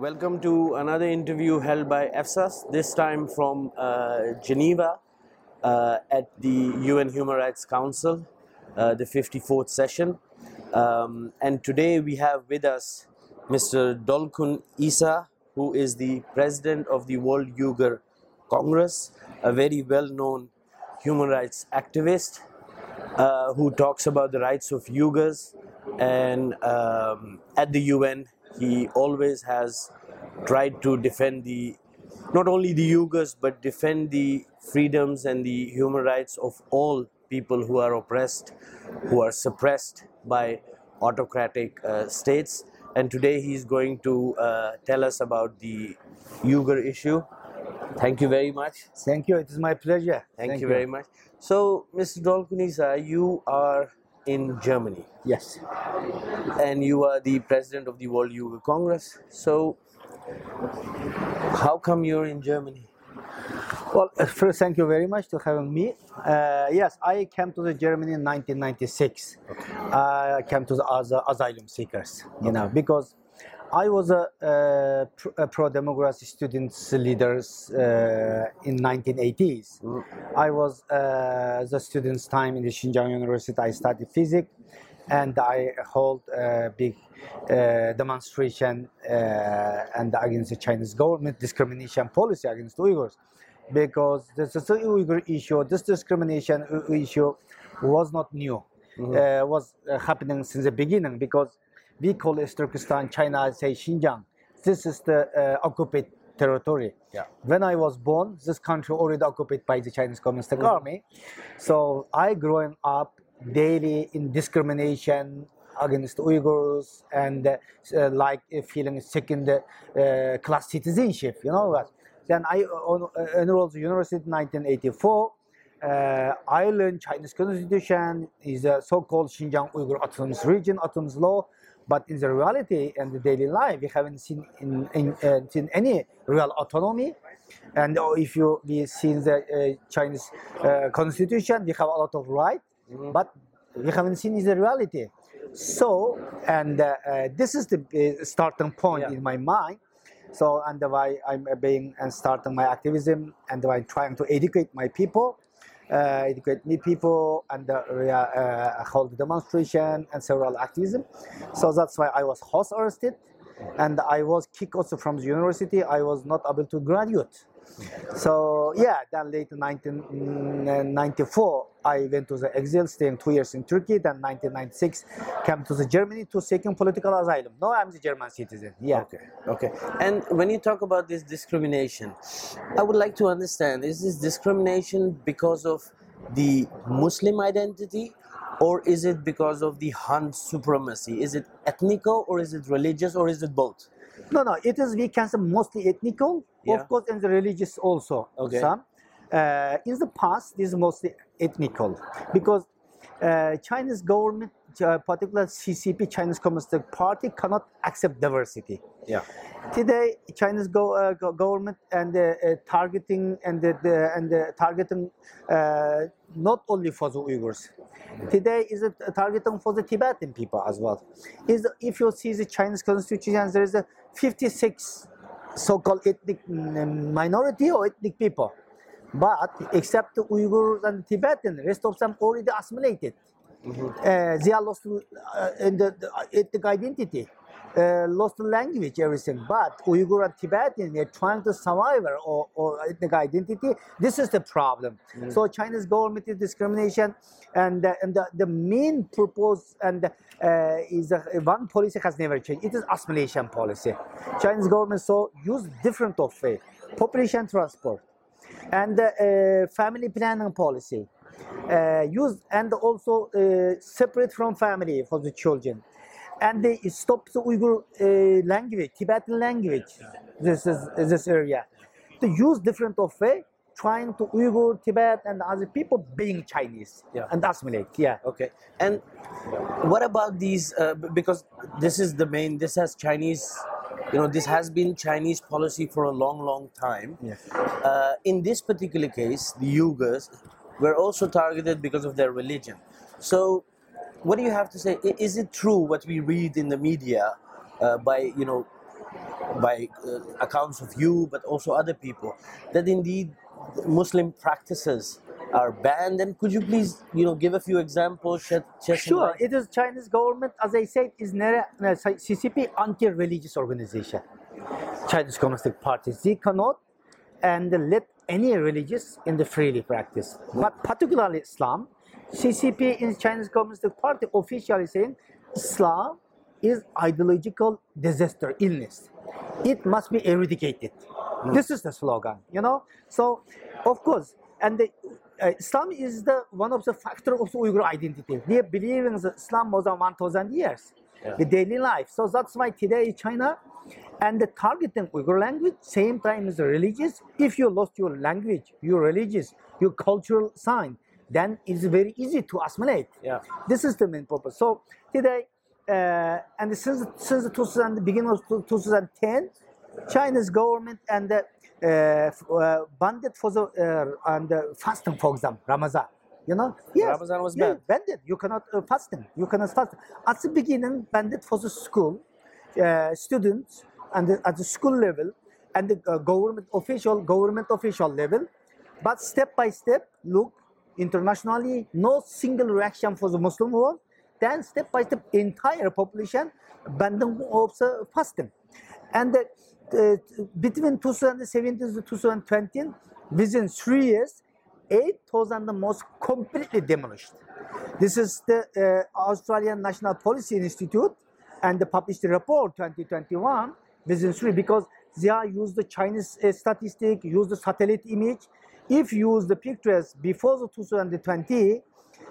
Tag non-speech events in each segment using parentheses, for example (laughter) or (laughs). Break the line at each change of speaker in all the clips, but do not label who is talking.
welcome to another interview held by EFSAS, this time from uh, Geneva uh, at the UN Human Rights Council, uh, the 54th session. Um, and today we have with us Mr. Dolkun Isa, who is the president of the World Uyghur Congress, a very well known human rights activist uh, who talks about the rights of Uyghurs. And um, at the UN, he always has tried to defend the not only the Uyghurs but defend the freedoms and the human rights of all people who are oppressed, who are suppressed by autocratic uh, states. And today he's going to uh, tell us about the Uyghur issue. Thank you very much.
Thank you. It is my pleasure.
Thank, you, very much. So, Mr. Dolkun Isa, you are in Germany
Yes.
and you are the president of the World Uyghur Congress. So, how come you're in Germany?
Well, uh, first, thank you very much to having me. Uh, yes, I came to the Germany in 1996. I came to the, as asylum seekers, you know, because I was a, uh, pro- a pro-democracy students leaders uh, in 1980s. I was uh, the students' time in the Xinjiang University. I studied physics, and I hold a big uh, demonstration uh, and against the Chinese government discrimination policy against Uyghurs, because this is the Uyghur issue. This discrimination issue was not new. Uh, was uh, happening since the beginning because we call it Turkestan, China say Xinjiang. This is the uh, occupied territory.
Yeah.
When I was born, this country already occupied by the Chinese Communist Army. So I growing up daily in discrimination against Uyghurs and uh, uh, like uh, feeling second uh, class citizenship. You know what? Then I uh, enrolled the university in 1984. Uh, I learned Chinese constitution is a so-called Xinjiang Uyghur Autonomous Region, autonomous law. But in the reality and the daily life, we haven't seen in, in, uh, seen any real autonomy. And uh, if you we seen the uh, Chinese uh, constitution, we have a lot of right, but we haven't seen is the reality. So, and uh, uh, this is the starting point
Yeah.
in my mind. So, and why I'm being and starting my activism, and why I'm trying to educate my people, educate me people, and uh, uh, hold demonstration and several activism. So that's why I was house arrested, and I was kicked also from the university. I was not able to graduate. So yeah, then late 1994, mm, I went to the exile, staying two years in Turkey. Then 1996, came to the Germany to seeking political asylum. No, I'm the German citizen. Yeah.
Okay, okay. And when you talk about this discrimination, I would like to understand is this discrimination because of the Muslim identity or is it because of the Han supremacy? Is it ethnical or is it religious or is it both?
No, no, it is we can say mostly ethnical,
Yeah.
of course, and the religious also.
Okay.
Some. Uh, in the past, this is mostly ethnical because uh, Chinese government, uh, particularly CCP, Chinese Communist Party, cannot accept diversity.
Yeah.
Today, Chinese go, uh, go- government and uh, uh, targeting and the, and the targeting uh, not only for the Uyghurs. Today is it targeting for the Tibetan people as well. Is if you see the Chinese constitution, there is a 56 so-called ethnic mm, minority or ethnic people, but except the Uyghurs and Tibetan, rest of them already assimilated. Uh, they are lost uh, in the, the ethnic identity, uh, lost the language, everything. But Uyghur and Tibetan, they're trying to survive or, or ethnic identity. This is the problem. So Chinese government is discrimination, and uh, and the, the main purpose and uh, is uh, one policy has never changed. It is assimilation policy. Chinese government so use different of population transport, and family planning policy uh, use and also uh, separate from family for the children and they stop the uyghur uh, language tibetan language this is this area to use different of way trying to uyghur tibet and other people being chinese
Yeah.
and assimilate yeah
Okay. And what about these? Uh, because this is the main. This has Chinese. You know, this has been Chinese policy for a long, long time.
Yes.
Uh, in this particular case, the Uyghurs were also targeted because of their religion. So, what do you have to say? Is it true what we read in the media uh, by you know by uh, accounts of you, but also other people, that indeed Muslim practices are banned. And could you please, you know, give a few examples? Shed, shed
Sure, it is Chinese government, as I said, is uh, CCP anti-religious organization. Chinese Communist Party, they cannot and let any religious in the freely practice. But particularly Islam, CCP in Chinese Communist Party officially saying Islam is ideological disaster, illness. It must be eradicated. This is the slogan, you know. So, of course, and the, uh, Islam is the one of the factor of Uyghur identity. They believe in the Islam more than 1,000 years,
Yeah.
the daily life. So that's why today China and the targeting Uyghur language, same time as the religious. If you lost your language, your religious, your cultural sign, then it's very easy to assimilate.
Yeah.
This is the main purpose. So today, uh, and since since the 2000, the beginning of 2010, Chinese government and the uh, f- uh, banned it for the uh, and the fasting, for example, Ramadan. You know, yes,
Ramadan was
yeah,
banned.
banned it. You cannot uh, fasting. You cannot fast. At the beginning, banned it for the school uh, students and the, at the school level and the uh, government official government official level. But step by step, look internationally, no single reaction for the Muslim world. Then step by step, entire population banning of the fasting. And uh, between 2017 to 2020, within three years, 8,000 mosques completely demolished. This is the uh, Australian National Policy Institute and they published the report 2021 within three because they are use the Chinese uh, statistic, use the satellite image. If you use the pictures before the 2020,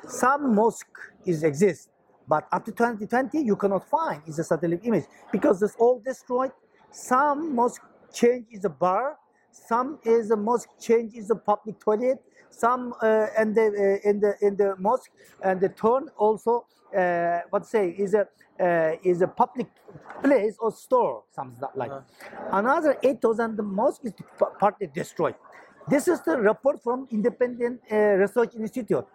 some mosque is exist, but after 2020 you cannot find is a satellite image because it's all destroyed. Some mosque change is a bar, some is a mosque change is a public toilet, some uh, and the uh, in the in the mosque and the turn also uh, what say is a uh, is a public place or store something like. Another 8,000 mosque is partly destroyed. This is the report from Independent uh, Research Institute.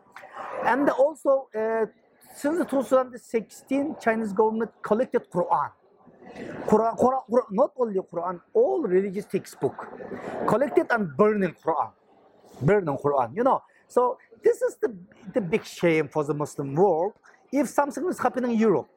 And also, uh, since 2016, Chinese government collected Quran. Quran, Quran, Quran, not only Quran, all religious textbook, collected and burning Quran, burning Quran. You know, so this is the the big shame for the Muslim world. If something is happening in Europe,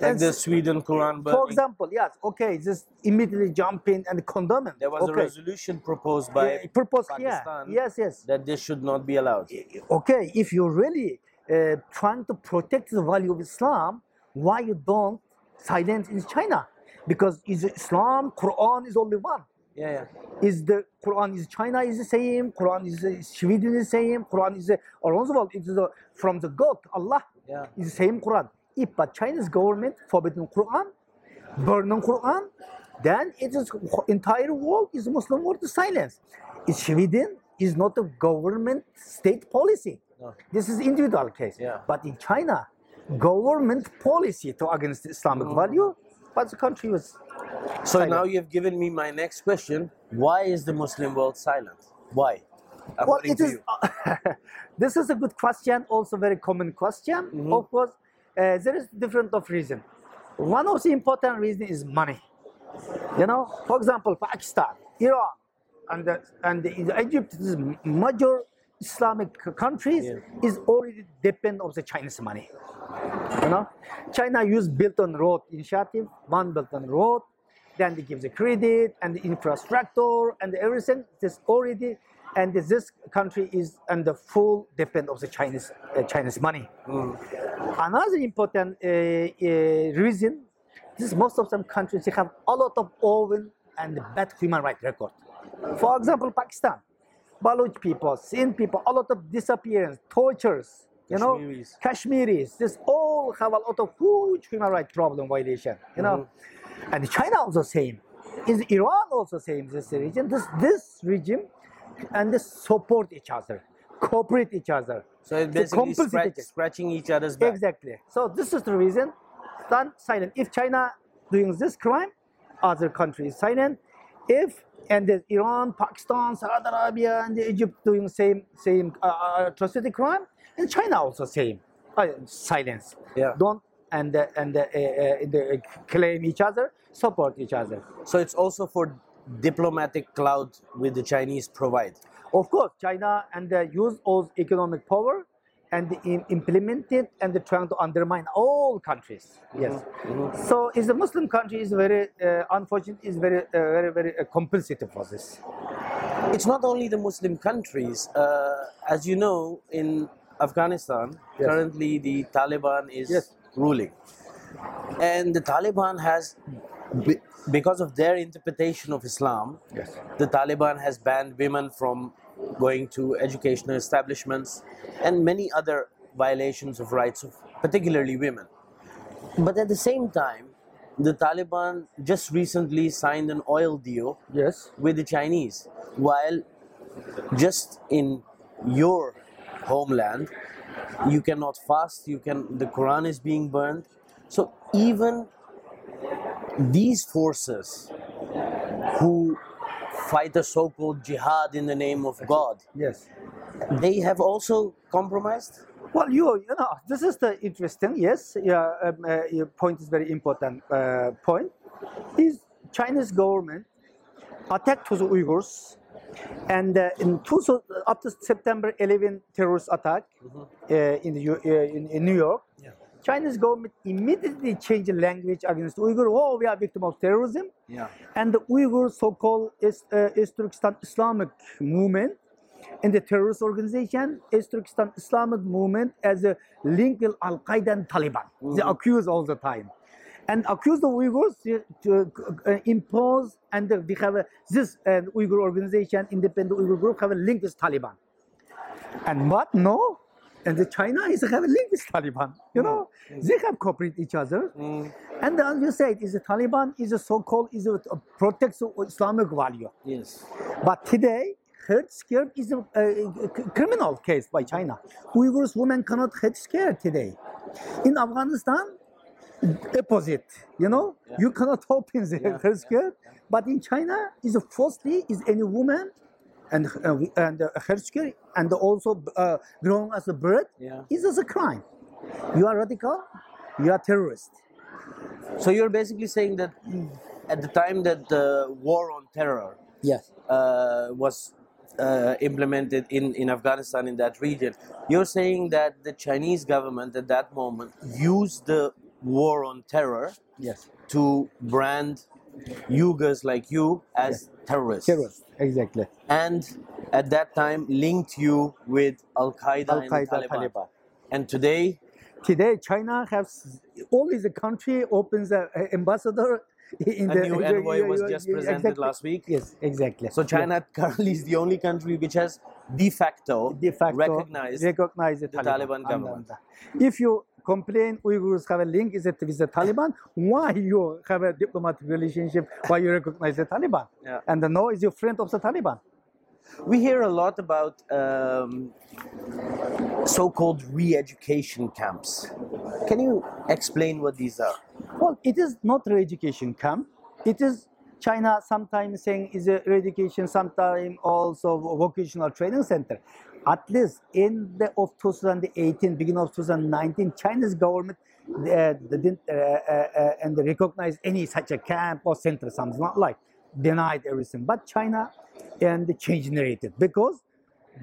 Like
and
the Sweden Quran Burning.
for example, yes, okay, just immediately jump in and condemn it.
There was a resolution proposed by
Yeah, here.
Pakistan
Yes, yes.
that this should not be allowed.
okay, if you're really uh, trying to protect the value of Islam, why you don't silence in China? Because is Islam, Quran is only one.
Yeah, yeah.
Is the Quran is China is the same, Quran is uh, Sweden is the same, Quran is uh, around the world. It is uh, from the God, Allah
Yeah.
is the same Quran. If but Chinese government forbidden Quran, burning Quran, then it is entire world is Muslim world is silence. Is Sweden is not a government state policy.
No.
This is individual case.
Yeah.
But in China, government policy to against Islamic value, but the country was
So
Silent.
now you've given me my next question. Why is the Muslim world silent? Why?
well,
According
it
to
is.
you. (laughs)
this is a good question, also very common question.
Mm-hmm.
Of course, uh, there is different of reason. One of the important reason is money. You know, for example, Pakistan, Iran, and the, and the, Egypt, these major Islamic countries
Yeah.
is already depend of the Chinese money. You know, China use Belt and Road initiative, one Belt and Road, then they give the credit and the infrastructure and everything. This already, and this country is under full depend of the Chinese uh, Chinese money. Another important uh, uh, reason, is most of some countries they have a lot of open and bad human rights record. For example, Pakistan, Baloch people, Sindh people, a lot of disappearance, tortures, you know,
Kashmiris.
Kashmiris. This all have a lot of huge human rights problem violation, you know, and China also same. Is Iran also same? This region, this this regime, and they support each other, cooperate each other.
So it's basically scratch, scratching each other's back.
Exactly. So this is the reason stand silent. If China doing this crime, other countries silent. If and the Iran, Pakistan, Saudi Arabia, and Egypt doing same same uh, uh, atrocity crime, and China also same uh, silence.
Yeah.
Don't and uh, and uh, uh, uh, claim each other, support each other.
So it's also for diplomatic clout with the Chinese provide.
Of course, China and uh, use all economic power and implement it and they're trying to undermine all countries. Yes. So, is the Muslim country is very uh, unfortunate, is very uh, very very uh, for this.
It's not only the Muslim countries. Uh, as you know, in Afghanistan,
Yes.
currently the Taliban is
Yes.
ruling. And the Taliban has, be- because of their interpretation of Islam,
Yes.
the Taliban has banned women from going to educational establishments and many other violations of rights of particularly women. But at the same time, the Taliban just recently signed an oil deal
Yes.
with the Chinese, while just in your homeland, you cannot fast. You can. The Quran is being burned. So even these forces who fight the so-called jihad in the name of God,
Yes.
they have also compromised.
Well, you you know this is the interesting. Yes, yeah. Um, uh, your point is very important. Uh, point is Chinese government attacked to the Uyghurs, and uh, in two, so up to September 11 terrorist attack uh, in the uh, in, in New York.
Yeah.
Chinese government immediately changed the language against Uyghur. Oh, we are victim of terrorism.
Yeah.
And the Uyghur so-called uh, East Turkestan Islamic movement and the terrorist organization, East Turkestan Islamic movement, as a link with Al Qaeda and Taliban. They accuse all the time. And accuse the Uyghurs to, to uh, impose, and we have a, this uh, Uyghur organization, independent Uyghur group, have a link with Taliban. And what? No. And the China is have a link with Taliban. You know, mm. Mm. they have cooperate each other. Mm. And as you said, is the Taliban is a so-called is a, a protects of Islamic value.
Yes.
But today, health scare is a, a- criminal case by China. Uyghurs women cannot health scare today. In Afghanistan, opposite. You know, you cannot (laughs) open the
Yeah,
health scare. But in China, is a firstly is any woman and uh, and uh, and also uh, grown as a bird
Yeah.
is as a crime. You are radical. You are terrorist.
So you're basically saying that at the time that the war on terror
Yes.
uh, was uh, implemented in, in Afghanistan in that region. You're saying that the Chinese government at that moment used the war on terror
Yes.
to brand Uyghurs like you as terrorists.
Terrorist. Exactly.
And at that time linked you with Al Qaeda
Al
and
Qaeda,
Taliban.
Taliban.
And today,
Today, China has only the country opens an ambassador in
a
the
new envoy was just presented
exactly.
last week.
Yes, exactly.
So China (laughs) currently is the only country which has de facto,
de facto
recognized
recognize the,
the Taliban government.
If you complain Uyghurs have a link is it with the Taliban, why you have a diplomatic relationship? Why you recognize the Taliban?
Yeah.
And the no is your friend of the Taliban.
We hear a lot about um, so-called re-education camps. Can you explain what these are?
Well, it is not re-education camp. It is China sometimes saying is a re-education, sometimes also vocational training center. At least in the of 2018, beginning of 2019, Chinese government uh, didn't uh, uh, uh, and recognize any such a camp or center. Something not like denied everything. But China and they changed narrative because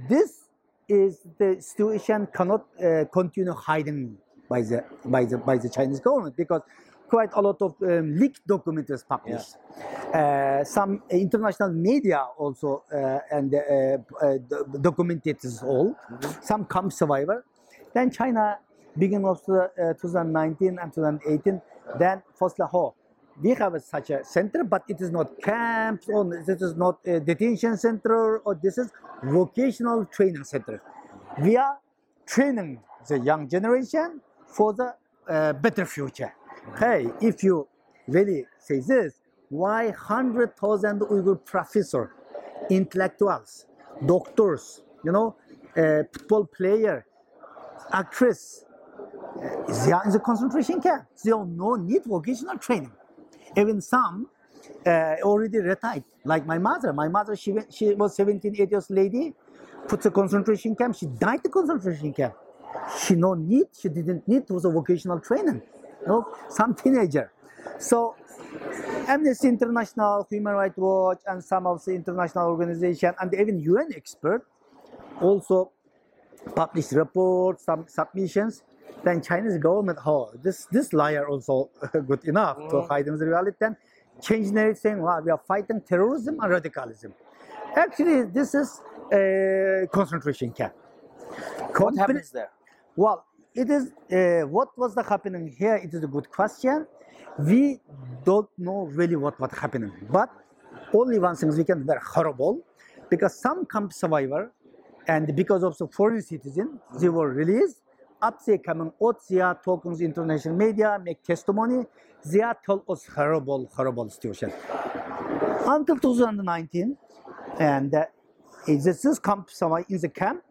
this is the situation cannot uh, continue hiding by the by the by the Chinese government because quite a lot of um, leaked documents is published. Uh, some international media also uh, and uh, uh, do- documented this all. Some camp survivor. Then China, beginning of uh, 2019 and 2018, then first oh, we have a, such a center, but it is not camps or this is not a detention center or this is vocational training center. We are training the young generation for the uh, better future. Hey, if you really say this, why 100,000 Uyghur professor, intellectuals, doctors, you know, uh, football player, actress, uh, they are in the concentration camp. They have no need vocational training. Even some uh, already retired, like my mother. My mother, she, went, she was 17, 8 years lady, put the concentration camp. She died the concentration camp. She no need, she didn't need was a vocational training. No, some teenager. So Amnesty International, Human Rights Watch, and some of the international organization and even UN expert also published reports, some submissions. Then Chinese government, oh, this this liar also (laughs) good enough to mm. hide the reality. Then change narrative saying, wow, we are fighting terrorism and radicalism. Actually, this is a concentration camp.
What
Company-
happens there?
well, it is uh, what was the happening here. It is a good question. We don't know really what was happening, but only one thing we can very horrible because some camp survivor and because of the foreign citizen they were released. Up they coming out, they are talking to international media, make testimony. They are told us horrible, horrible situation until 2019, and uh, is this this camp survivor in the camp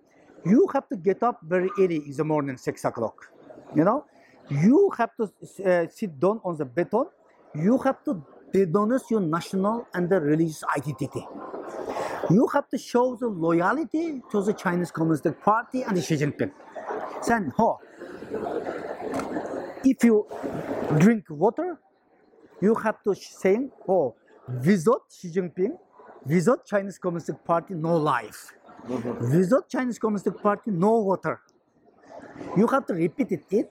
you have to get up very early in the morning, six o'clock. You know, you have to uh, sit down on the beton. You have to denounce your national and the religious identity. You have to show the loyalty to the Chinese Communist Party and Xi Jinping. Then, oh, if you drink water, you have to say, oh, without Xi Jinping, without Chinese Communist Party, no life. Mm-hmm. Without Chinese Communist Party, no water. You have to repeat it. it.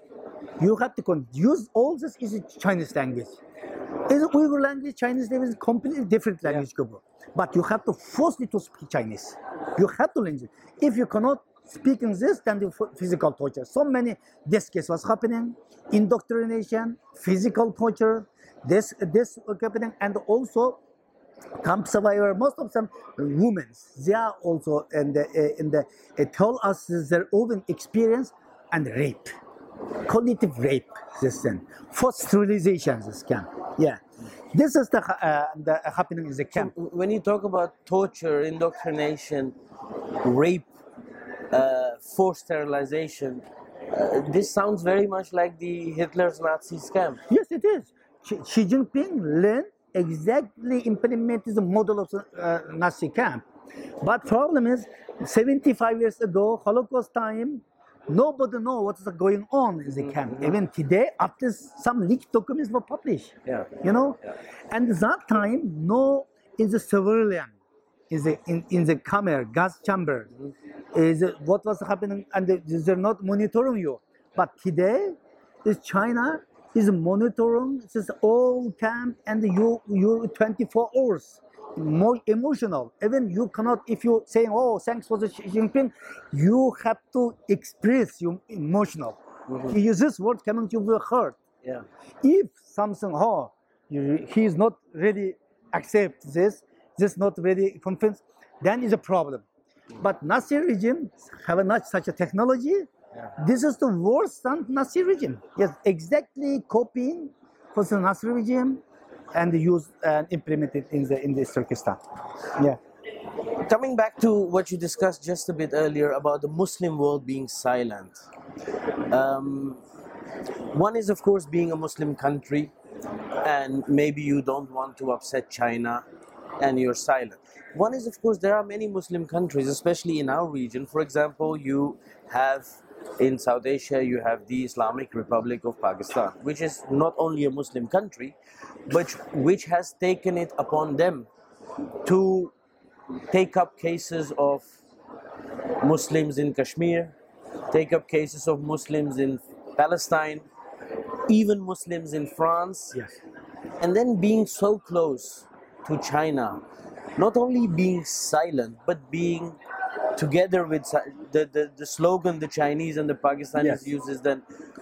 You have to use all this is Chinese language. In Uyghur language, Chinese language is completely different language, Guru. But you have to force it to speak Chinese. You have to learn it. If you cannot speak in this, then the ph- physical torture. So many this case was happening, indoctrination, physical torture, this this happening, and also camp survivor, most of them women, they are also in the uh, in the uh, tell us their own experience and rape, cognitive rape. This thing, forced sterilization. This camp, yeah. This is the uh, the happening in the
So
camp.
when you talk about torture, indoctrination, rape, uh, forced sterilization, uh, this sounds very much like the Hitler's Nazi scam.
Yes, it is. Xi Jinping learned exactly implemented the model of uh, Nazi camp. But problem is, 75 years ago, Holocaust time, nobody know what's going on in the camp. Even today, after some leaked documents were published,
Yeah.
you know, and that time, no, is the civilian, is the in, in the camera, gas chamber, is what was happening, and they're not monitoring you. But today, is China is monitoring this all camp and you you 24 hours. More emotional. Even you cannot if you saying oh thanks for the Xi Jinping you have to express your emotional. Mm-hmm. You use this word coming to your heart.
Yeah.
if something oh you, he is not really accept this this not really convinced then is a problem. Mm-hmm. But Nazi regime have not such a technology this is the worst Nazi regime yes exactly copying for the Nazi regime and used and implement it in the in the Turkestan yeah
Coming back to what you discussed just a bit earlier about the Muslim world being silent. Um, one is, of course, being a Muslim country, and maybe you don't want to upset China and you're silent. One is, of course, there are many Muslim countries, especially in our region. For example, you have in South Asia, you have the Islamic Republic of Pakistan, which is not only a Muslim country, but which has taken it upon them to take up cases of Muslims in Kashmir, take up cases of Muslims in Palestine, even Muslims in France,
yes.
And then being so close to China, not only being silent, but being together with the, the, the slogan the Chinese and the Pakistanis
Yes.
use is that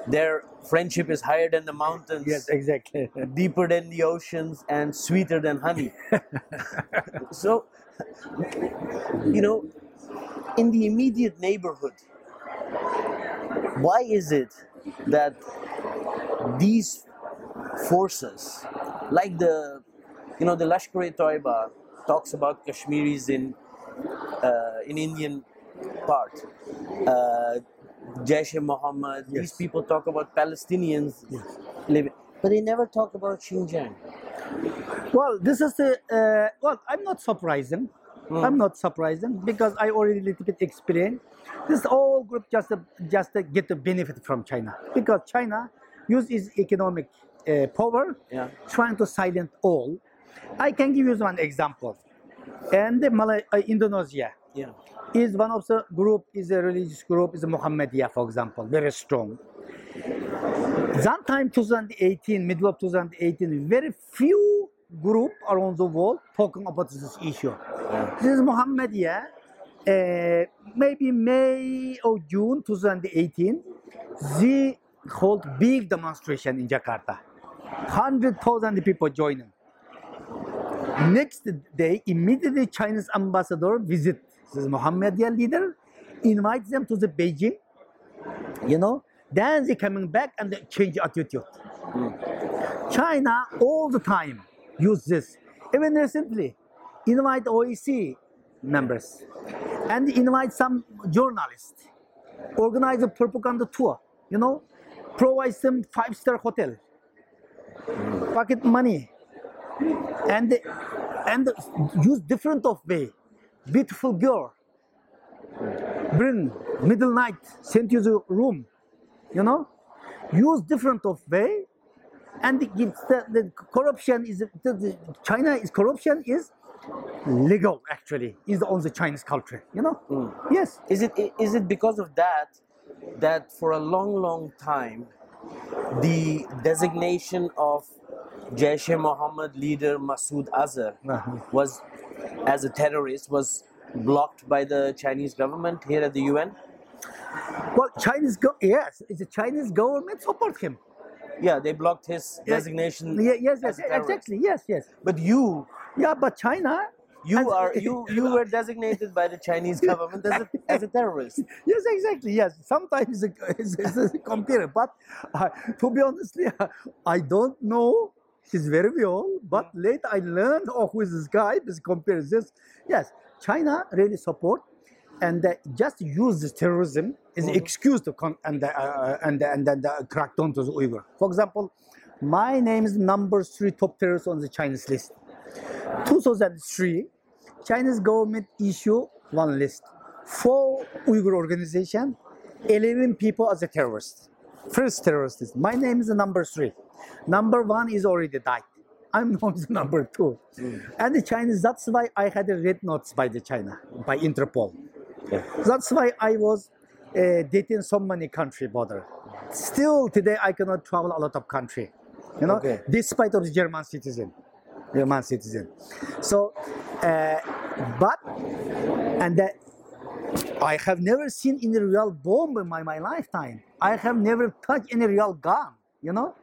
their friendship is higher than the mountains
yes exactly (laughs)
deeper than the oceans and sweeter than honey. (laughs) so, you know, in the immediate neighborhood, why is it that these forces, like the, you know, the Lashkar-e-Toiba talks about Kashmiris in uh, in Indian part. Uh, Jaish-e-Mohammed, these people talk about Palestinians living, but they never talk about Xinjiang.
Well, this is the uh, well. I'm not surprising. I'm not surprising because I already a little bit experienced. This whole group just uh, just uh, get the benefit from China because China use his economic uh, power,
Yeah.
trying to silence all. I can give you one example. And the Malay, uh, Indonesia
Yeah.
is one of the group is a religious group is Muhammadiyah, for example, very strong. That time 2018, middle of 2018, very few group around the world talking about this issue. This is Muhammadiyah. Uh, maybe May or June 2018, they hold big demonstration in Jakarta. 100,000 people joining. Next day, immediately Chinese ambassador visit this Muhammadiyah leader, invite them to the Beijing, you know, then they coming back and change attitude. China all the time use this. Even recently, invite OIC members and invite some journalists, organize a propaganda tour, you know, provide some five-star hotel, pocket money, and and use different of way. Beautiful girl, bring middle night, send you the room, you know, use different of way, and gives the, the corruption is the, the China is corruption is legal actually is on the Chinese culture, you know. Yes,
Is it is it because of that that for a long, long time the designation of Jaish-e-Mohammed leader Masood Azhar
Uh-huh.
was as a terrorist was blocked by the Chinese government here at the UN?
well, Chinese go yes, it's the Chinese government support him.
Yeah, they blocked his designation.
Yeah, yes, yes, exactly, yes, yes.
But you,
Yeah, but China,
you are (laughs) you you were designated by the Chinese government as a, as a terrorist. (laughs)
yes, exactly. Yes, sometimes it's, a- (laughs) it's, it's a computer, but uh, to be honestly, I don't know. He's very well, but later I learned, oh, who is this guy? This. This, yes, China really support, and uh, just use this terrorism as an excuse to con- and uh, uh, and and then uh, crack down to the Uyghur. For example, my name is number three top terrorist on the Chinese list. 2003, Chinese government issue one list. Four Uyghur organization, 11 people as a terrorist. First terrorist is, my name is number three. Number one is already died. I'm (laughs) known as number two. And the Chinese, that's why I had a red notes by the China, by Interpol. That's why I was uh, detained so many country border. Still today I cannot travel a lot of country, you know,
Okay.
despite of the German citizen, German citizen. So, uh, but and that I have never seen any real bomb in my, my lifetime. I have never touched any real gun, you know.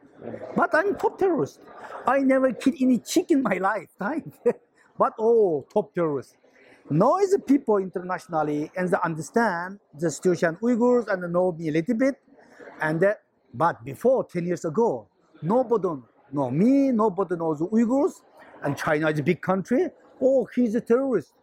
But I'm top terrorist. I never killed any chick in my lifetime. (laughs) but oh, top terrorist. Noisy people internationally and they understand the situation Uyghurs and know me a little bit. And that, but before 10 years ago, nobody know me, nobody knows the Uyghurs, and China is a big country. Oh, he's a terrorist.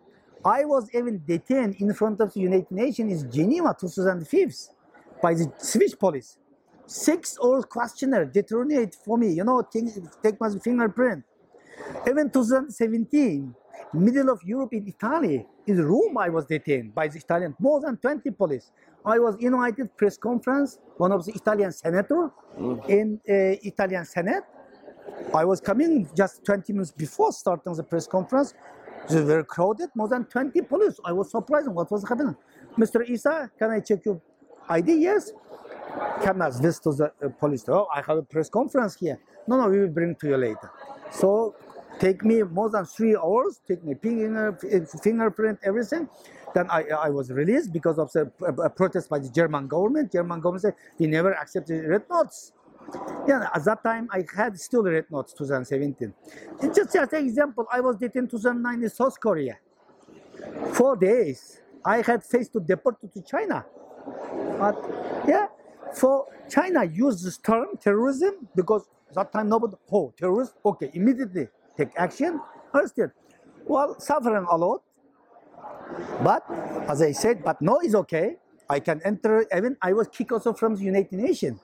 I was even detained in front of the United Nations in Geneva 2005 by the Swiss police. Six old questionnaire detonate for me, you know, take, take my fingerprint. Even 2017, middle of Europe in Italy, in Rome I was detained by the Italian, more than 20 police. I was invited press conference, one of the Italian senator in uh, Italian Senate. I was coming just 20 minutes before starting the press conference. They were crowded, more than 20 police. I was surprised what was happening. Mr. Isa, can I check your ID? Yes. Come as the uh, police. Oh, I have a press conference here. No, no, we will bring to you later. So take me more than three hours, take me finger, fingerprint, everything. Then I, I was released because of the uh, uh, protest by the German government. German government said we never accepted red notes. Yeah, at that time I had still red notes 2017. It's just as an example, I was detained 2009 in South Korea. Four days. I had faced to deport to China. But yeah, for China use this term terrorism because that time nobody oh terrorist okay immediately take action. Understood? Well, suffering a lot. But as I said, but no is okay. I can enter. Even I was kicked also from the United Nations.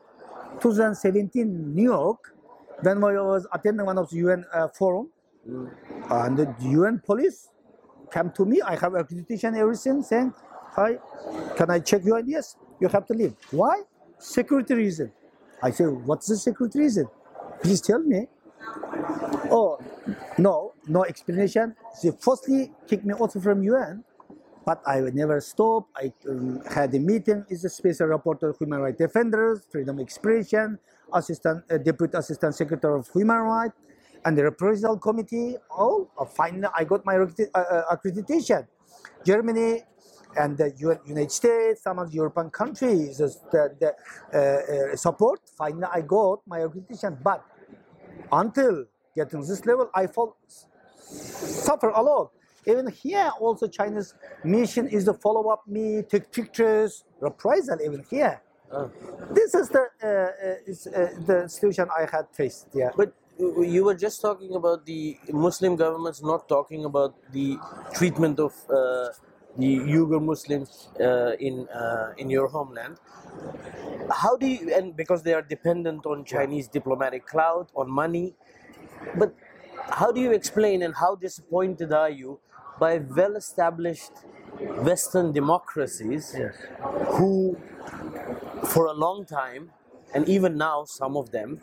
2017 New York, when I was attending one of the UN uh, forum, and the UN police came to me. I have accreditation, everything, saying, "Hi, can I check you?" And yes, you have to leave. Why? Security reason. I say, what's the security reason? Please tell me. Oh, no, no explanation. They firstly kicked me out from UN, but I would never stop. I um, had a meeting with the special rapporteur of human rights defenders, freedom of expression, assistant, uh, deputy assistant secretary of human rights, and the reprisal committee. Oh, uh, finally, I got my uh, uh, accreditation. Germany and the United States, some of the European countries, the, the uh, uh, support. Finally, I got my accreditation, but until getting this level, I fall suffer a lot. Even here, also China's mission is to follow up me, take pictures, reprisal. Even here,
Oh.
this is the uh, uh, is, uh, the situation I had faced. Yeah,
But you were just talking about the Muslim governments not talking about the treatment of uh, the Uyghur Muslims uh, in uh, in your homeland. How do you and because they are dependent on Chinese diplomatic clout, on money, but how do you explain and how disappointed are you by well-established Western democracies who, for a long time, and even now, some of them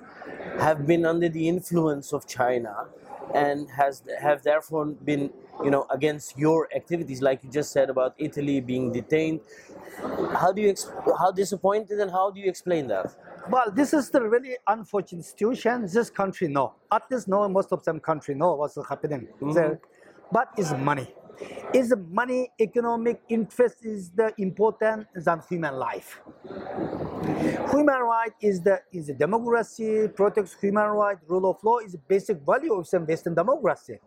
have been under the influence of China and has have therefore been, you know, against your activities, like you just said about Italy being detained. How do you how disappointed and how do you explain that?
Well, this is the really unfortunate situation. This country know. At least know most of them country know what's happening mm-hmm. there. But it's money. Is money economic interest is the important than human life. Human right is the is a democracy, protects human right, rule of law is basic value of some Western democracy.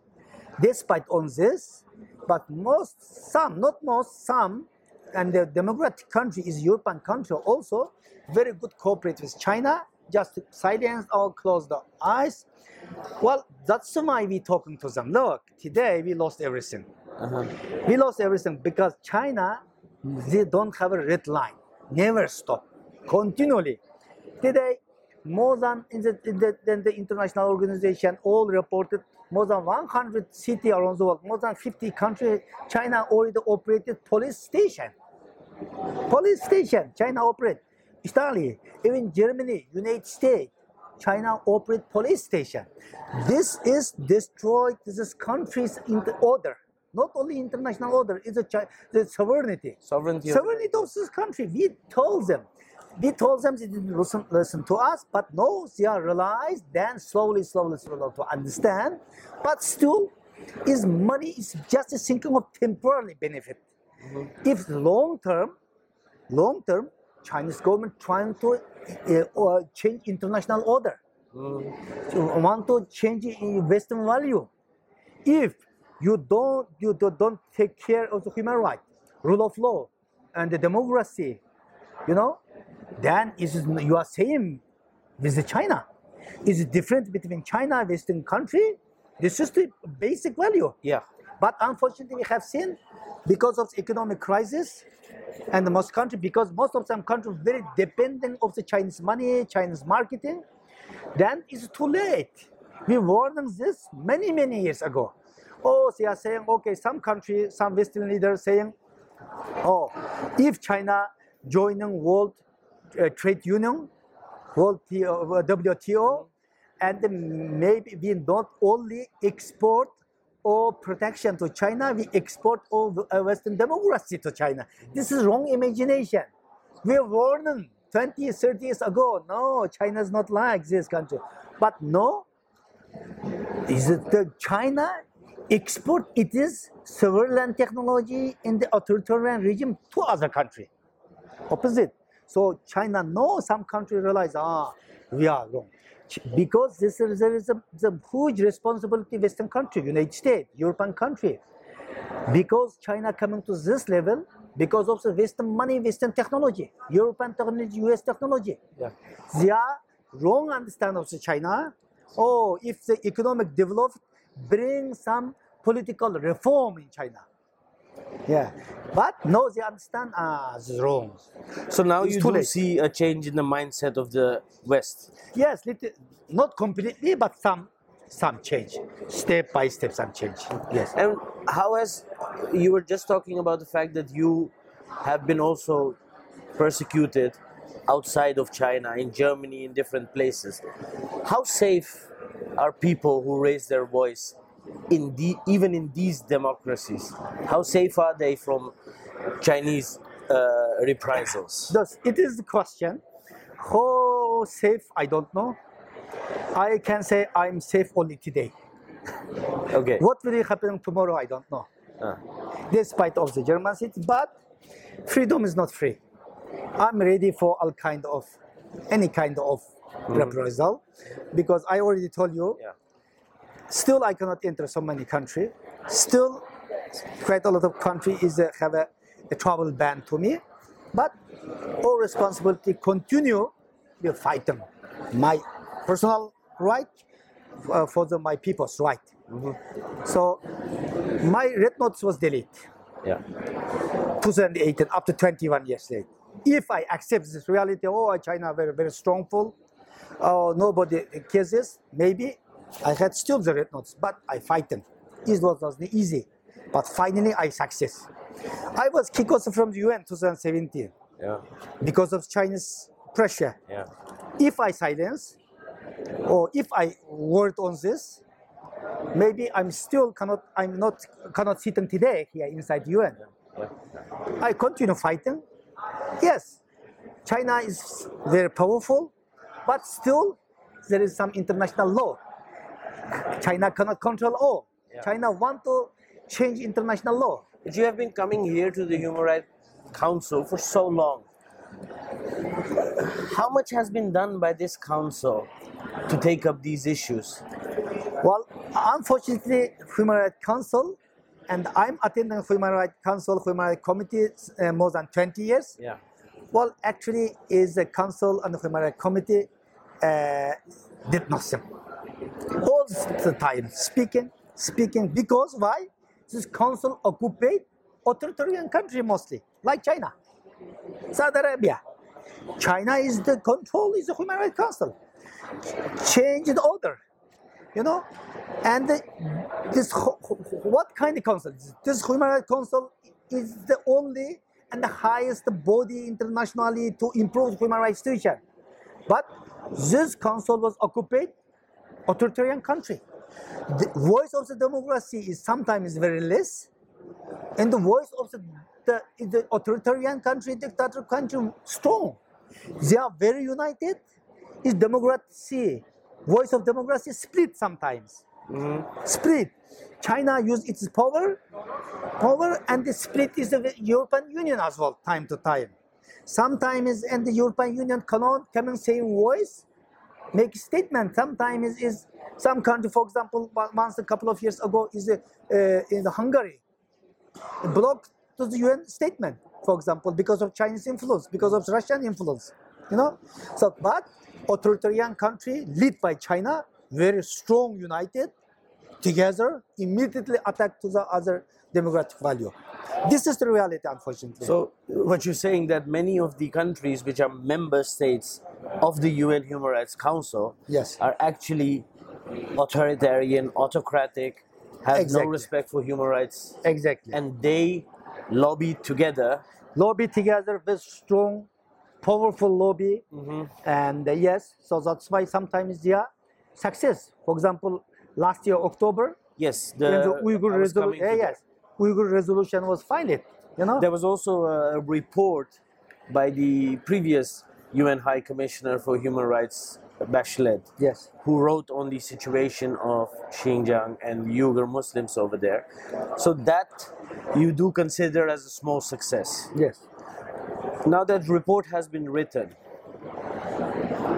Despite on this, but most some, not most, some, and the democratic country is European country also very good cooperate with China, just silence or close the eyes. Well, that's why we talking to them. Look, today we lost everything. Uh-huh. We lost everything because China, they don't have a red line. Never stop. Continually. Today, more than in the, in the, than the international organization, all reported more than 100 cities around the world, more than 50 countries, China already operated police station. Police station, China operate. Italy, even Germany, United States, China operate police station. This is destroyed this country's in the order. Not only international order, it's a the sovereignty.
Sovereignty. of-
Sovereignty of this country. We told them. We told them they didn't listen, listen to us, but no, they are realized, then slowly, slowly, slowly to understand. But still, is money is just a thinking of temporary benefit. If long term, long term, Chinese government trying to uh, uh, change international order, to want to change Western value. If you don't, you do- don't take care of the human right, rule of law, and the democracy, you know, then is you are same with the China. Is different between China and Western country. This is the basic value.
Yeah.
But unfortunately, we have seen because of economic crisis and the most country, because most of some countries very dependent of the Chinese money, Chinese marketing, then it's too late. We warned them this many, many years ago. Oh, they are saying, okay, some country, some Western leaders saying, oh, if China joining World uh, Trade Union, World T- uh, WTO, and maybe we not only export all protection to China, we export all uh, Western democracy to China. This is wrong imagination. We warned 20, 30 years ago, no, China is not like this country. But no, is it the China export it is surveillance technology in the authoritarian regime to other country. Opposite. So China knows some country realize ah we are wrong. Because this is there is a, the huge responsibility Western country, United States, European country. Because China coming to this level, because of the Western money, Western technology, European technology, US technology
Yeah.
they are wrong understand of the China. Oh, if the economic develop, bring some political reform in China. Yeah, but no, they understand ah, this wrong.
So now
It's
you do
late.
see a change in the mindset of the West.
Yes, little, not completely, but some some change, step by step, some change. Yes.
And how has you were just talking about the fact that you have been also persecuted outside of China, in Germany, in different places. How safe are people who raise their voice in the even in these democracies? How safe are they from Chinese uh, reprisals?
Thus, it is the question. How safe? I don't know. I can say I'm safe only today.
Okay.
What will happen tomorrow? I don't know.
Uh,
Despite of the German city, but freedom is not free. I'm ready for all kind of, any kind of reprisal, because I already told you.
yeah.
Still, I cannot enter so many country. Still, quite a lot of country is uh, have a, a travel ban to me. But all responsibility continue will fight them. My personal right uh, for the, my people's right. So my red notes was deleted.
Yeah.
2018 up to 21 years later. If I accept this reality, oh, China very, very strongful, oh, nobody cares this, maybe I had still the red notes, but I fight them. It was not easy, but finally I success. I was kicked also from the UN 2017
Yeah.
because of Chinese pressure.
Yeah.
If I silence, or if I word on this, maybe I'm still cannot, I'm not cannot sit today here inside UN.
Yeah.
I continue fighting. Yes, China is very powerful, but still there is some international law. China cannot control all.
Yeah.
China want to change international law.
But you have been coming here to the Human Rights Council for so long. How much has been done by this council to take up these issues?
Well, unfortunately, Human Rights Council, and I'm attending Human Rights Council, Human Rights Committee uh, more than 20 years.
Yeah.
Well, actually, is the council and the Human Rights Committee did nothing. All the time, speaking, speaking, because why? This council occupied authoritarian country mostly, like China, Saudi Arabia. China is the control is the Human Rights Council. Change the order, you know, and this what kind of council? This Human Rights Council is the only and the highest body internationally to improve human rights situation. But this council was occupied authoritarian country. The voice of the democracy is sometimes very less, and the voice of the, the, the authoritarian country, dictator country, strong. They are very united. Is democracy, voice of democracy split sometimes. Mm-hmm. Split. China use its power, power, and the split is the European Union as well, time to time. Sometimes, and the European Union cannot come and say voice, make statement. Sometimes is some country, for example, once a couple of years ago, is uh, in Hungary, blocked to the UN statement, for example, because of Chinese influence, because of Russian influence. You know, so but authoritarian country led by China, very strong, united, together, immediately attack to the other democratic value. This is the reality, unfortunately.
So, what you're saying that many of the countries which are member states of the UN Human Rights Council
Yes.
are actually authoritarian, autocratic, have
Exactly.
no respect for human rights,
exactly.
and they lobby together.
lobby together with strong, powerful lobby, and uh, yes, so that's why sometimes they are success. For example, last year October,
Yes, the,
the Uyghur resolution,
that.
yes, Uyghur resolution was filed. You know,
There was also a report by the previous UN High Commissioner for Human Rights, Bachelet,
yes,
who wrote on the situation of Xinjiang and Uyghur Muslims over there. So that you do consider as a small success.
yes.
Now that report has been written,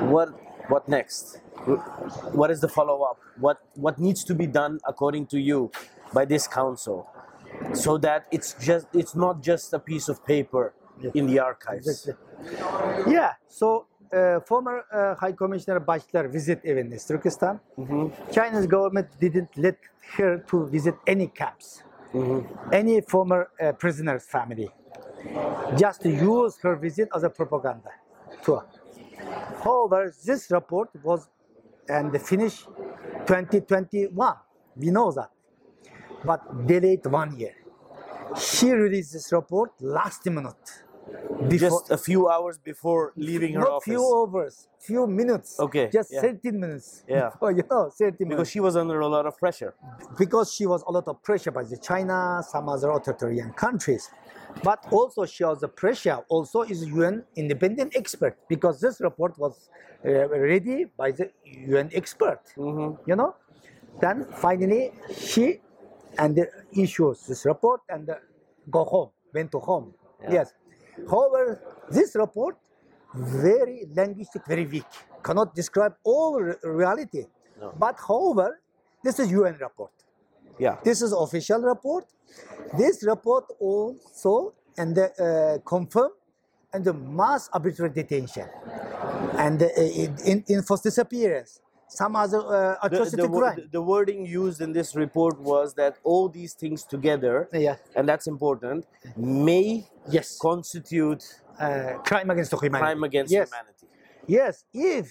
what what next? What is the follow up? What what needs to be done according to you by this council, so that it's just it's not just a piece of paper in the archives.
Exactly. Yeah. So uh, former uh, High Commissioner Bachelet visit even East Turkestan. Chinese government didn't let her to visit any camps, any former uh, prisoner's family. Just to use her visit as a propaganda tour. However, this report was and finished 2021. We know that, but delayed one year. She released this report last minute before,
Just a few hours before leaving her
not
office.
few hours, few minutes.
Okay,
Just
yeah.
13 minutes.
Yeah. (laughs)
before, you know, 13 minutes.
because she was under a lot of pressure.
because she was a lot of pressure by the China, some other authoritarian countries. But also she was the pressure also is UN independent expert because this report was uh, ready by the UN expert. You know, then finally she and the issues this report and uh, go home, went to home.
Yeah.
Yes. However, this report very linguistic, very weak, cannot describe all re- reality.
No.
But however, this is UN report.
Yeah.
This is official report. This report also and the, uh, confirm and the mass arbitrary detention and uh, in, in forced disappearance. Some other uh,
The,
atrocity
the, wo-
crime.
the wording used in this report was that all these things together,
yeah.
and that's important, may
Yes.
constitute
Uh, crime against humanity.
crime against
yes.
humanity.
Yes. If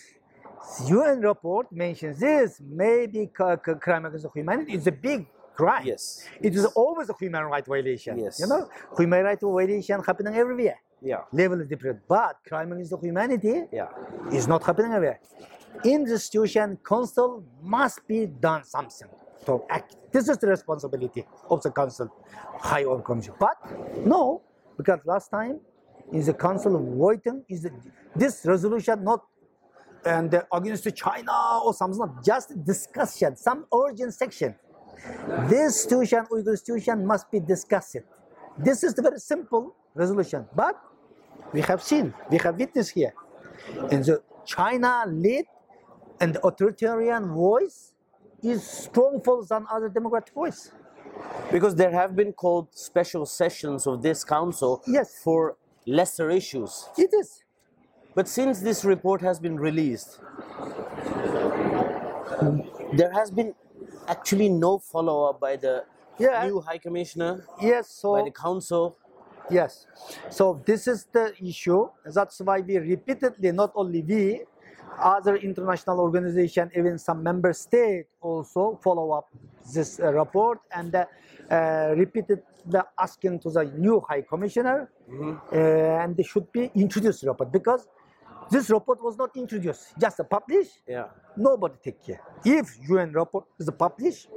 UN report mentions this, maybe crime against humanity is a big crime.
Yes.
It is always a human right violation.
Yes.
You know, human right violation happening everywhere.
Yeah.
Level is different. But crime against humanity
Yeah.
is not happening everywhere. In the situation, council must be done something to act. This is the responsibility of the council, high on commission. But no, because last time in the council voting is the, this resolution not and against China or something, just discussion, some urgent section. This situation, Uyghur situation must be discussed. This is the very simple resolution. But we have seen, we have witnessed here. And the China lead and the authoritarian voice is stronger than other democratic voice.
Because there have been called special sessions of this council
Yes.
for lesser issues.
It is.
But since this report has been released, there has been actually no follow up by the
Yeah.
new High Commissioner,
Yes, so
by the Council.
Yes. So this is the issue. That's why we repeatedly, not only we, other international organization, even some member state also follow up this uh, report and uh, uh, repeated the asking to the new High Commissioner, uh, and they should be introduced report because this report was not introduced, just published.
Yeah.
Nobody take care. If UN report is published,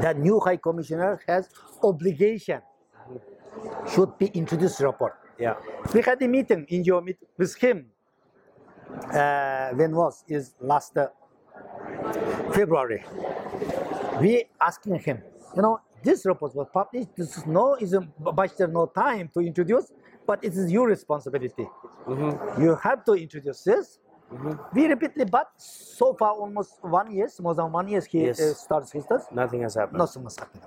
the new High Commissioner has obligation should be introduced report.
Yeah.
We had a meeting in your meet with him. Uh, when was is last uh, February? We asking him, you know, this report was published. This is no is a budget no time to introduce, but it is your responsibility. You have to introduce this. We repeatedly, but so far almost one year, more than one year he
Yes.
uh, starts his test.
Nothing has happened.
Nothing has happened.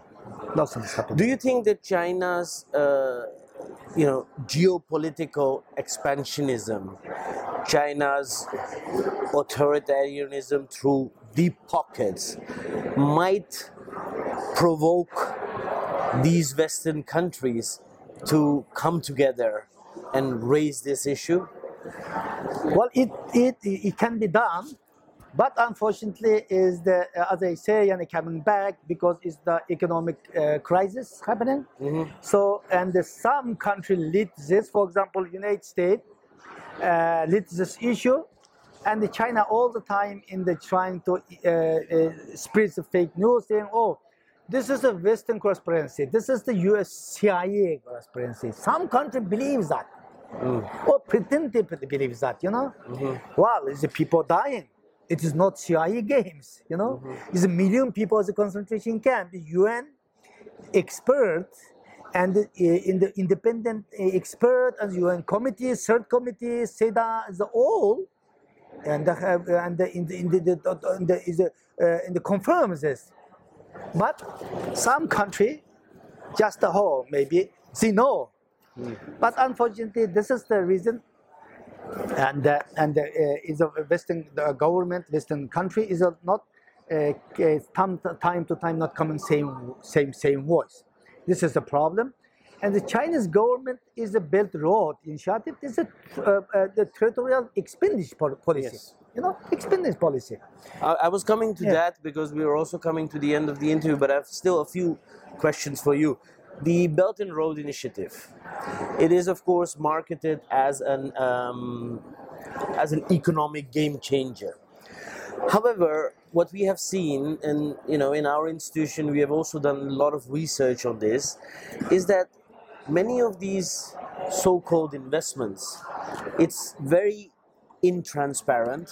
Nothing is happening.
Do you think that China's, uh, you know, geopolitical expansionism, China's authoritarianism through deep pockets, might provoke these Western countries to come together and raise this issue?
Well, it, it, it can be done, but unfortunately, is the uh, as I say, and coming back because it's the economic uh, crisis happening. So, and the, some country lead this. For example, United States uh, leads this issue, and the China all the time in the trying to uh, uh, spread the fake news, saying, "Oh, this is a Western conspiracy. This is the U.S. CIA conspiracy." Some country believes that or pretend they believe that, you know. Well, it's the people dying. It is not CIA games, you know. It's a million people at the concentration camp. The UN expert and the, uh, in the independent uh, expert and UN committee, third committee, SEDA, the all, and the, and the, in the in the, in the, is the, uh, in the confirms this. But some country, just the whole maybe say no. But unfortunately, this is the reason. And uh, and uh, is a Western the government, Western country is not uh, uh, time, time to time not coming same same same voice. This is the problem. And the Chinese government is a Belt Road initiative. This Is a uh, uh, the territorial expenditure policy.
Yes.
You know, expenditure policy.
I, I was coming to
Yeah.
that because we were also coming to the end of the interview, but I have still a few questions for you. The Belt and Road Initiative. it is of course marketed as an um, as an economic game changer. However, what we have seen, and you know, in our institution, we have also done a lot of research on this, is that many of these so-called investments, it's very intransparent.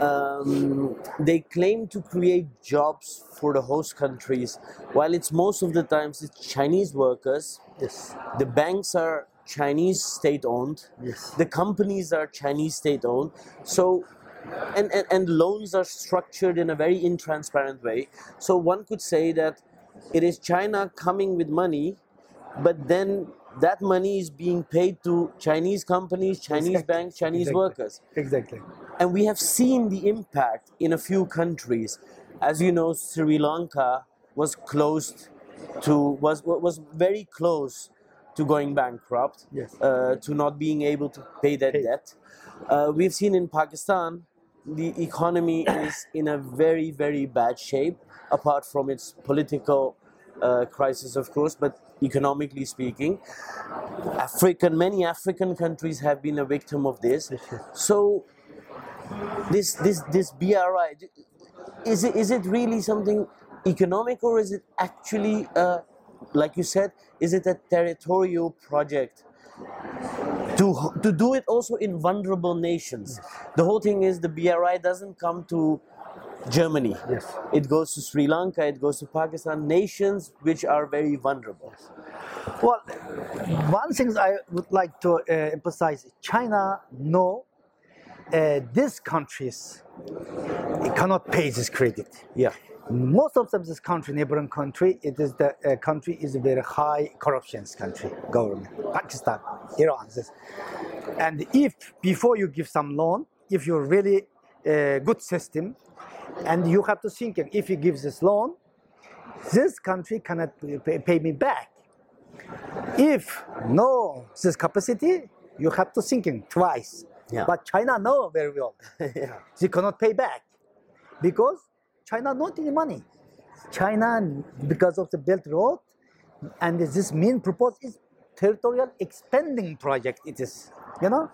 Um, they claim to create jobs for the host countries, while it's most of the times it's Chinese workers.
Yes.
The banks are Chinese state-owned.
Yes.
The companies are Chinese state-owned. So, and, and and loans are structured in a very intransparent way. So one could say that it is China coming with money, but then that money is being paid to Chinese companies, Chinese
Exactly.
banks, Chinese
Exactly.
workers.
Exactly.
And we have seen the impact in a few countries. As you know, Sri Lanka was closed to was was very close to going bankrupt,
Yes.
uh, to not being able to pay that
Pay.
debt. Uh, we've seen in Pakistan, the economy is in a very very bad shape. Apart from its political uh, crisis, of course, but economically speaking, African many African countries have been a victim of this. So this this this BRI is it is it really something economic or is it actually uh, like you said is it a territorial project? To to do it also in vulnerable nations. The whole thing is the BRI doesn't come to Germany
Yes.
it goes to Sri Lanka it goes to Pakistan nations which are very vulnerable
Well, one thing I would like to uh, emphasize: China know uh, these countries cannot pay this credit.
yeah
Most of them, this country, neighboring country, it is the uh, country is a very high corruption country government. Pakistan, Iran, this. And if before you give some loan, if you're really uh, good system, and you have to think, if he gives this loan, this country cannot pay, me back. If no this capacity, you have to thinking twice.
Yeah.
But China know very well. (laughs)
yeah
They cannot pay back because China not any money. China because of the Belt Road, and this main purpose is territorial expanding project. It is, you know.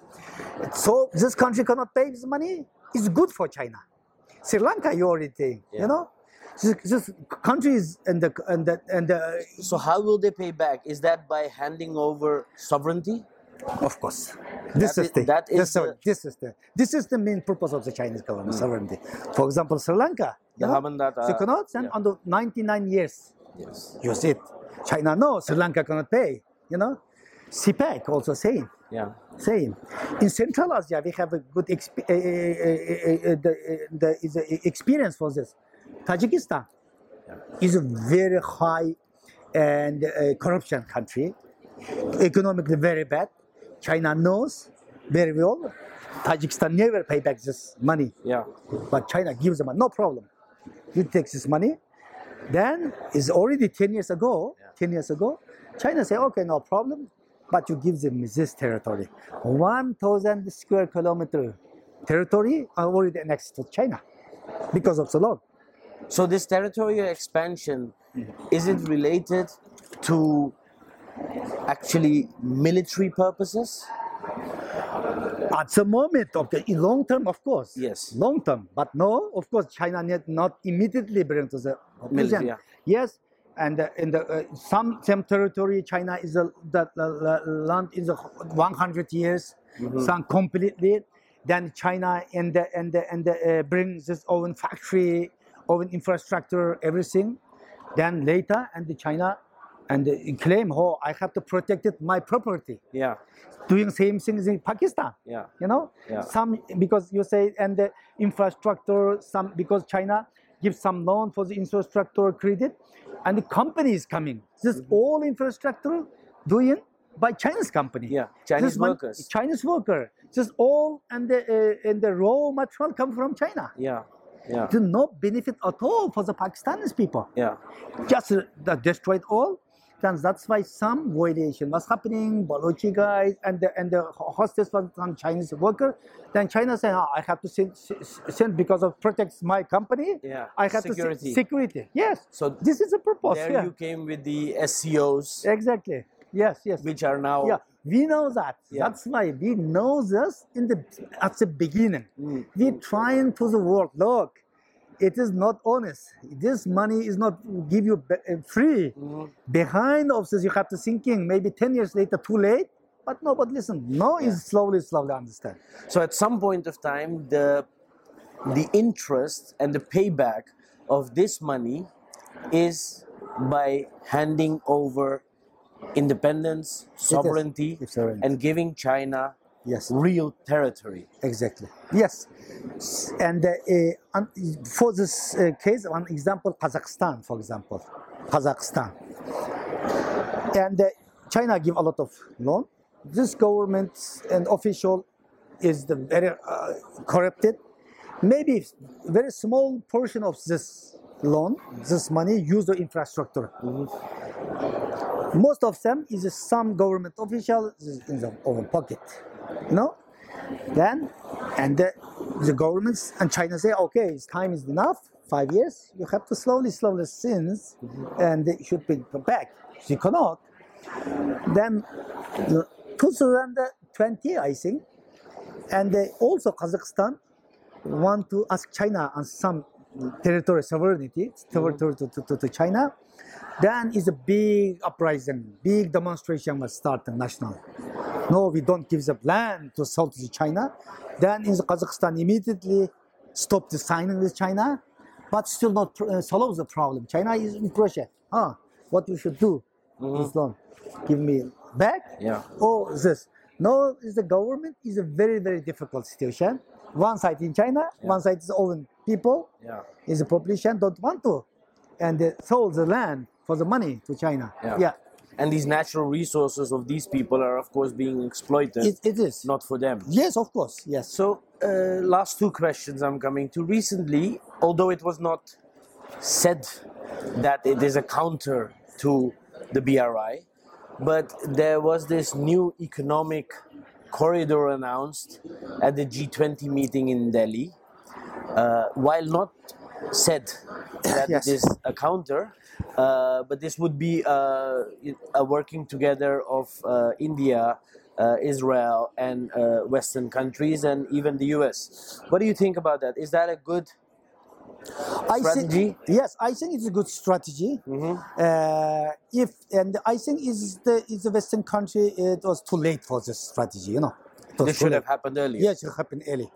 So this country cannot pay this money. It's good for China. Sri Lanka, you already think,
Yeah.
you know. Just, this country is and the and the and the
so how will they pay back is that by handing over sovereignty
Of course. This
That
is
is-
the
that is
this,
the-
this is the this is the main purpose of the Chinese government hmm. sovereignty. For example, Sri Lanka.
The
you know,
Hambantota,
they uh, cannot send
yeah.
under 99 years.
yes
You see it. China no, Sri Lanka cannot pay. You know, CPEC also same.
Yeah
Same. In Central Asia, we have a good exp- uh, uh, uh, the, uh, the, is a experience for this. Tajikistan is a very high and uh, corruption country, economically very bad. China knows very well. Tajikistan never pay back this money,
yeah
but China gives them no problem. You take this money, then it's already 10 years ago. 10 years ago, China say, okay, no problem, but you give them this territory. 1,000 square kilometer territory are already annexed to China because of the law.
So this territorial expansion, is it related to actually military purposes?
At the moment the in long term, of course.
Yes.
Long term, but no, of course, China need not immediately bring to the
Military, yeah.
Yes, and uh, in the uh, some some territory, China is a, the, the, the land is a 100 years,
Mm-hmm.
some completely. Then China and the, and the, and the, uh, brings its own factory, own infrastructure, everything. Then later, and the China, and they claim, oh, I have to protect it, my property
Yeah,
doing same things in Pakistan.
yeah,
You know,
Yeah.
some because you say and the infrastructure, some because China gives some loan for the infrastructure credit, and the company is coming. This
Mm-hmm.
all infrastructure doing by Chinese company.
Yeah, Chinese
This one-
workers.
Chinese worker. This all and the uh, and the raw material come from China.
yeah, yeah,
Do not benefit at all for the Pakistanis people
yeah,
just uh, that destroyed all. Then that's why some violation was happening. Balochi guys and the and the hostess was some Chinese worker. Then China said, oh, I have to send, send because of protects my company.
Yeah,
I have
security.
to se- security. Yes.
So
this is a purpose.
there
yeah.
you came with the SCOs.
Exactly. Yes, yes.
which are now
yeah, we know that.
Yeah.
That's why we know this in the at the beginning.
Mm.
We trying to the world. Look, it is not honest. This money is not give you uh, free.
Mhm.
Behind of this, you have to thinking maybe ten years later, too late. But no, but listen, no
Yeah.
is slowly, slowly understand.
So at some point of time, the the interest and the payback of this money is by handing over independence, sovereignty. and giving China
Yes.
real territory.
Exactly. Yes. And uh, uh, for this uh, case, one example, Kazakhstan, for example, Kazakhstan, and uh, China give a lot of loan. This government and official is the very uh, corrupted. Maybe very small portion of this loan, this money, use the infrastructure. Most of them is some government official in the own pocket. You know, then and the, the governments and China say, okay, it's time is enough. Five years, you have to slowly, slowly since, and it should be back. You cannot, then the 2020, I think, and also Kazakhstan want to ask China on some territory sovereignty, territory to, to, to, to China. Then is a big uprising, big demonstration was started national. No, we don't give the land to South China. Then in the Kazakhstan immediately stopped the signing with China, but still not uh, solve the problem. China is in pressure. Huh? What we should do? Loan, give me back.
Yeah.
Oh, this. No, is the government is a very very difficult situation. One side in China, one side is own people.
Yeah.
Is the population don't want to, and they sold the land for the money to China.
Yeah.
yeah.
And these natural resources of these people are, of course, being exploited,
It, it is.
not for them.
Yes, of course. Yes.
So, uh, last two questions I'm coming to. Recently, although it was not said that it is a counter to the BRI, but there was this new economic corridor announced at the G20 meeting in Delhi. Uh, while not said that
Yes.
it is a counter, uh, but this would be uh, a working together of uh, India, uh, Israel, and uh, Western countries, and even the US. What do you think about that? Is that a good?
I
strategy?
think yes, I think it's a good strategy. Uh, if and I think is the is the Western country it was too late for this strategy. You know, It
This should have happened earlier.
Yes, it happened early.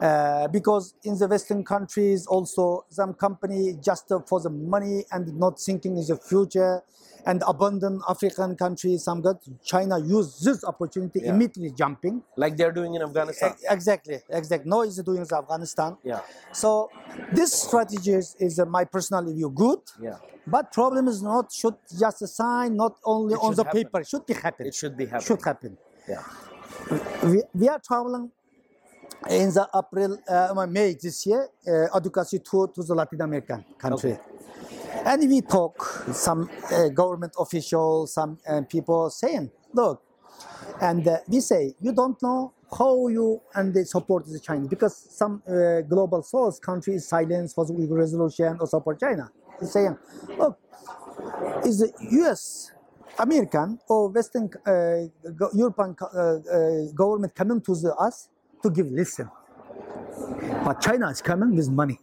Uh, because in the Western countries, also some company just uh, for the money and not thinking is the future, and abandon African countries. Some got China use this opportunity
Yeah.
immediately jumping.
Like they're doing in Afghanistan.
Exactly, exactly. No, is doing in Afghanistan.
Yeah.
So this strategy is, is uh, my personal view good.
Yeah.
But problem is not should just a sign, not only
It
on the
happen.
paper. Should be happen.
It should be happening.
Should happen
Yeah.
We, we are traveling in the April, uh, May this year, uh, advocacy tour to the Latin American country. And we talk some uh, government officials, some uh, people saying, look, and uh, we say, you don't know how you and they support the China because some uh, global source country is silent for the resolution or support China. He's saying, look, is the U.S. American or Western uh, European uh, uh, government coming to the, us to give listen, but China is coming with money.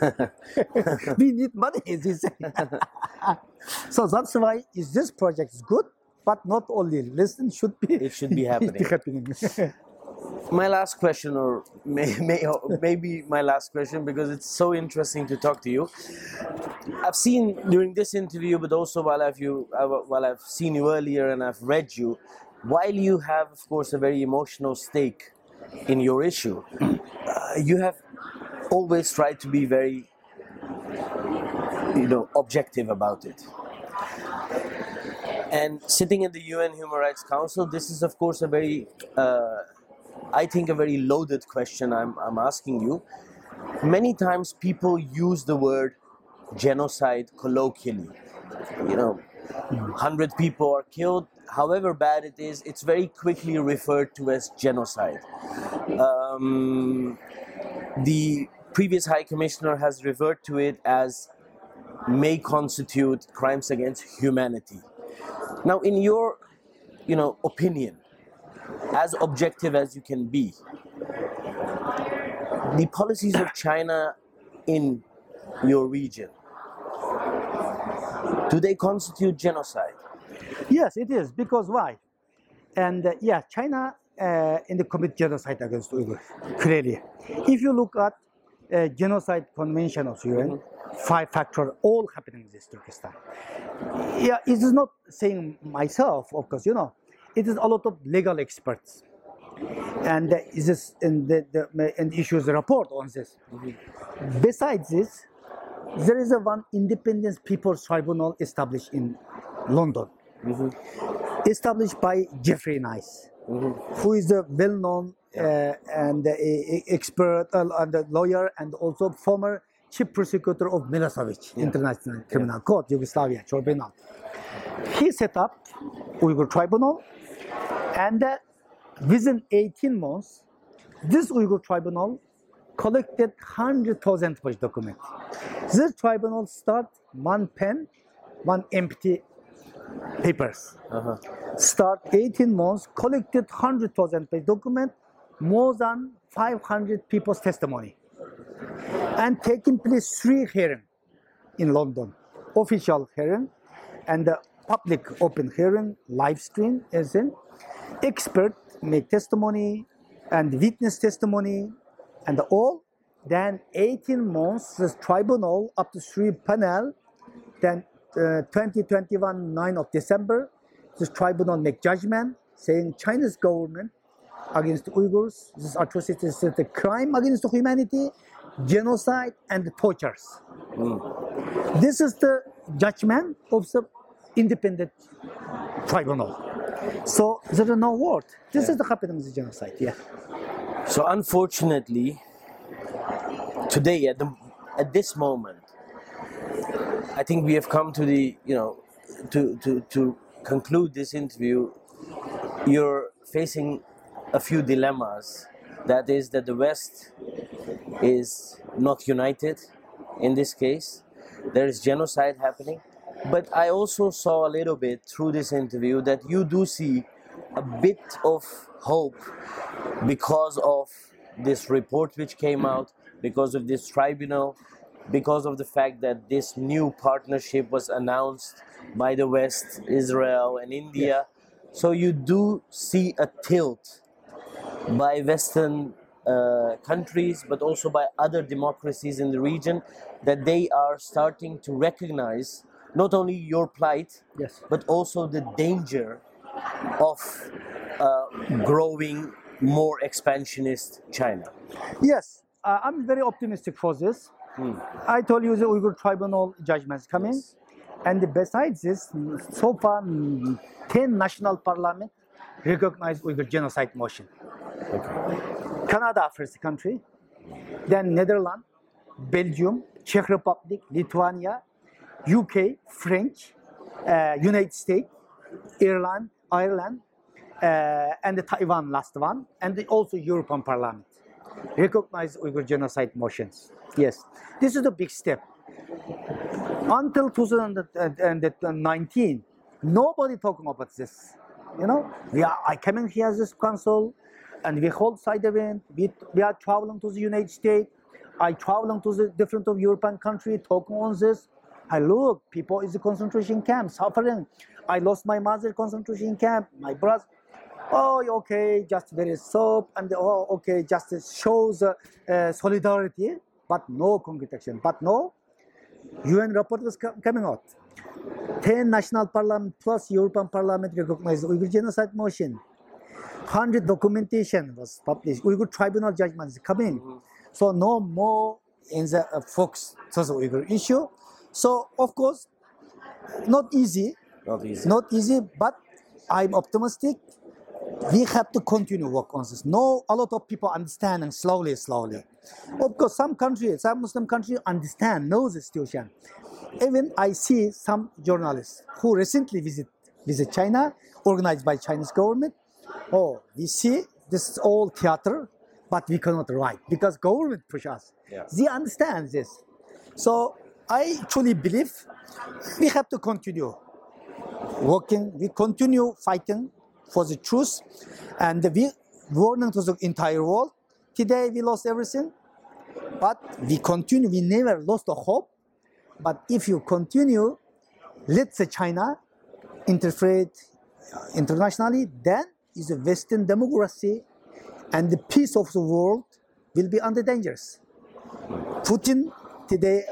(laughs) we need money. (laughs) They say. (laughs) so that's why is this project is good, but not only listen should be
It should be happening.
happening.
My last question, or may, (laughs) may, maybe my last question, because it's so interesting to talk to you. I've seen during this interview, but also while I've you uh, while I've seen you earlier and I've read you, while you have, of course, a very emotional stake in your issue, uh, you have always tried to be very, you know, objective about it. And sitting in the UN Human Rights Council, this is, of course, a very uh, I think, a very loaded question I'm, I'm asking you. Many times people use the word genocide colloquially. You know, 100 people are killed, however bad it is, it's very quickly referred to as genocide. Um, the previous High Commissioner has referred to it as may constitute crimes against humanity. Now, in your you know, opinion, as objective as you can be, the policies of China in your region, do they constitute genocide?
Yes, it is because why? And uh, yeah, China uh, in the commit genocide against Uyghurs clearly. If you look at uh, genocide convention of UN, five factor all happening in this Turkestan. Yeah, it is not saying myself, of course. You know, it is a lot of legal experts, and uh, is this in the, the and issues a report on this. Besides this, there is a one independent people's tribunal established in London. Established by Geoffrey Nice, who is a well-known uh, and uh, expert uh, and lawyer and also former chief prosecutor of Milosevic International Criminal Court, Yugoslavia, tribunal. He set up Uyghur tribunal, and uh, within 18 months, this Uyghur tribunal collected 100,000 page document. This tribunal start one pen, one empty papers.
Uh-huh.
Start 18 months, collected 100,000 page document, more than 500 people's testimony. And taking place three hearing in London, official hearing and the public open hearing, live stream is in. Expert make testimony and witness testimony and all. Then 18 months, the tribunal up to three panel then uh, 2021 9 of December, this tribunal make judgment saying China's government against Uyghurs, this atrocity is a crime against humanity, genocide and tortures. This is the judgment of the independent tribunal. So there is no word. This is the happening of the genocide. Yeah.
So unfortunately, today at the at this moment, I think we have come to the you know to to to conclude this interview. You're facing a few dilemmas. That is that the West is not united in this case. There is genocide happening. But I also saw a little bit through this interview that you do see a bit of hope because of this report which came out, because of this tribunal, because of the fact that this new partnership was announced by the West, Israel, and India. So you do see a tilt by Western uh, countries, but also by other democracies in the region, that they are starting to recognize not only your plight,
Yes.
but also the danger of uh, growing more expansionist China.
Yes, uh, I'm very optimistic for this. I told you the Uyghur tribunal judgments coming.
Yes.
And besides this, so far, mm, 10 national parliament recognize Uyghur genocide motion. Canada, first country, then Netherlands, Belgium, Czech Republic, Lithuania, UK, French, uh, United States, Ireland, Ireland, uh, and the Taiwan, last one, and also European Parliament recognize Uyghur genocide motions. Yes, this is a big step. Until 2019, nobody talking about this. You know, we are I coming here as this council, and we hold side event. We, we are traveling to the United States. I traveling to the different of European country talking on this. I look, people is the concentration camp suffering. I lost my mother concentration camp. My brother. Oh, okay, just very soap and oh, okay, just shows uh, uh, solidarity, but no concrete action. But no, UN report was co- coming out. 10 national parliament plus European Parliament recognized Uyghur genocide motion. 100 documentation was published. Uyghur tribunal judgments coming. So no more in the uh, focus to the Uyghur issue. So of course, not easy,
Not easy.
not easy, but I'm optimistic. We have to continue work on this. No, a lot of people understand and slowly, slowly. Of course, some countries, some Muslim countries understand, know the situation. Even I see some journalists who recently visit visit China, organized by Chinese government. Oh, we see this is all theater, but we cannot write because government push us.
Yeah.
They understand this. So I truly believe we have to continue working, we continue fighting for the truth, and we warning to the entire world. Today we lost everything, but we continue. We never lost the hope. But if you continue, let the China interfere internationally, then is a Western democracy, and the peace of the world will be under dangers. Putin today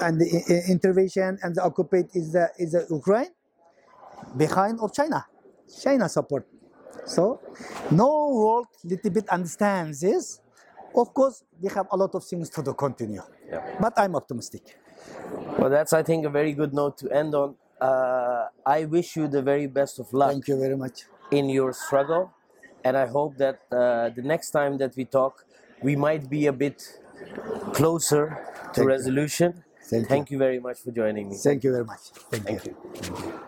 and the intervention and the occupied is the is the Ukraine behind of China. China support. So no world little bit understands this. Of course, we have a lot of things to do continue.
Yeah.
But I'm optimistic.
Well, that's, I think, a very good note to end on. Uh, I wish you the very best of luck
Thank you very much.
in your struggle. And I hope that uh, the next time that we talk, we might be a bit closer to
Thank you.
Resolution.
Thank you.
You very much for joining me.
Thank you very much. Thank,
Thank
you.
you.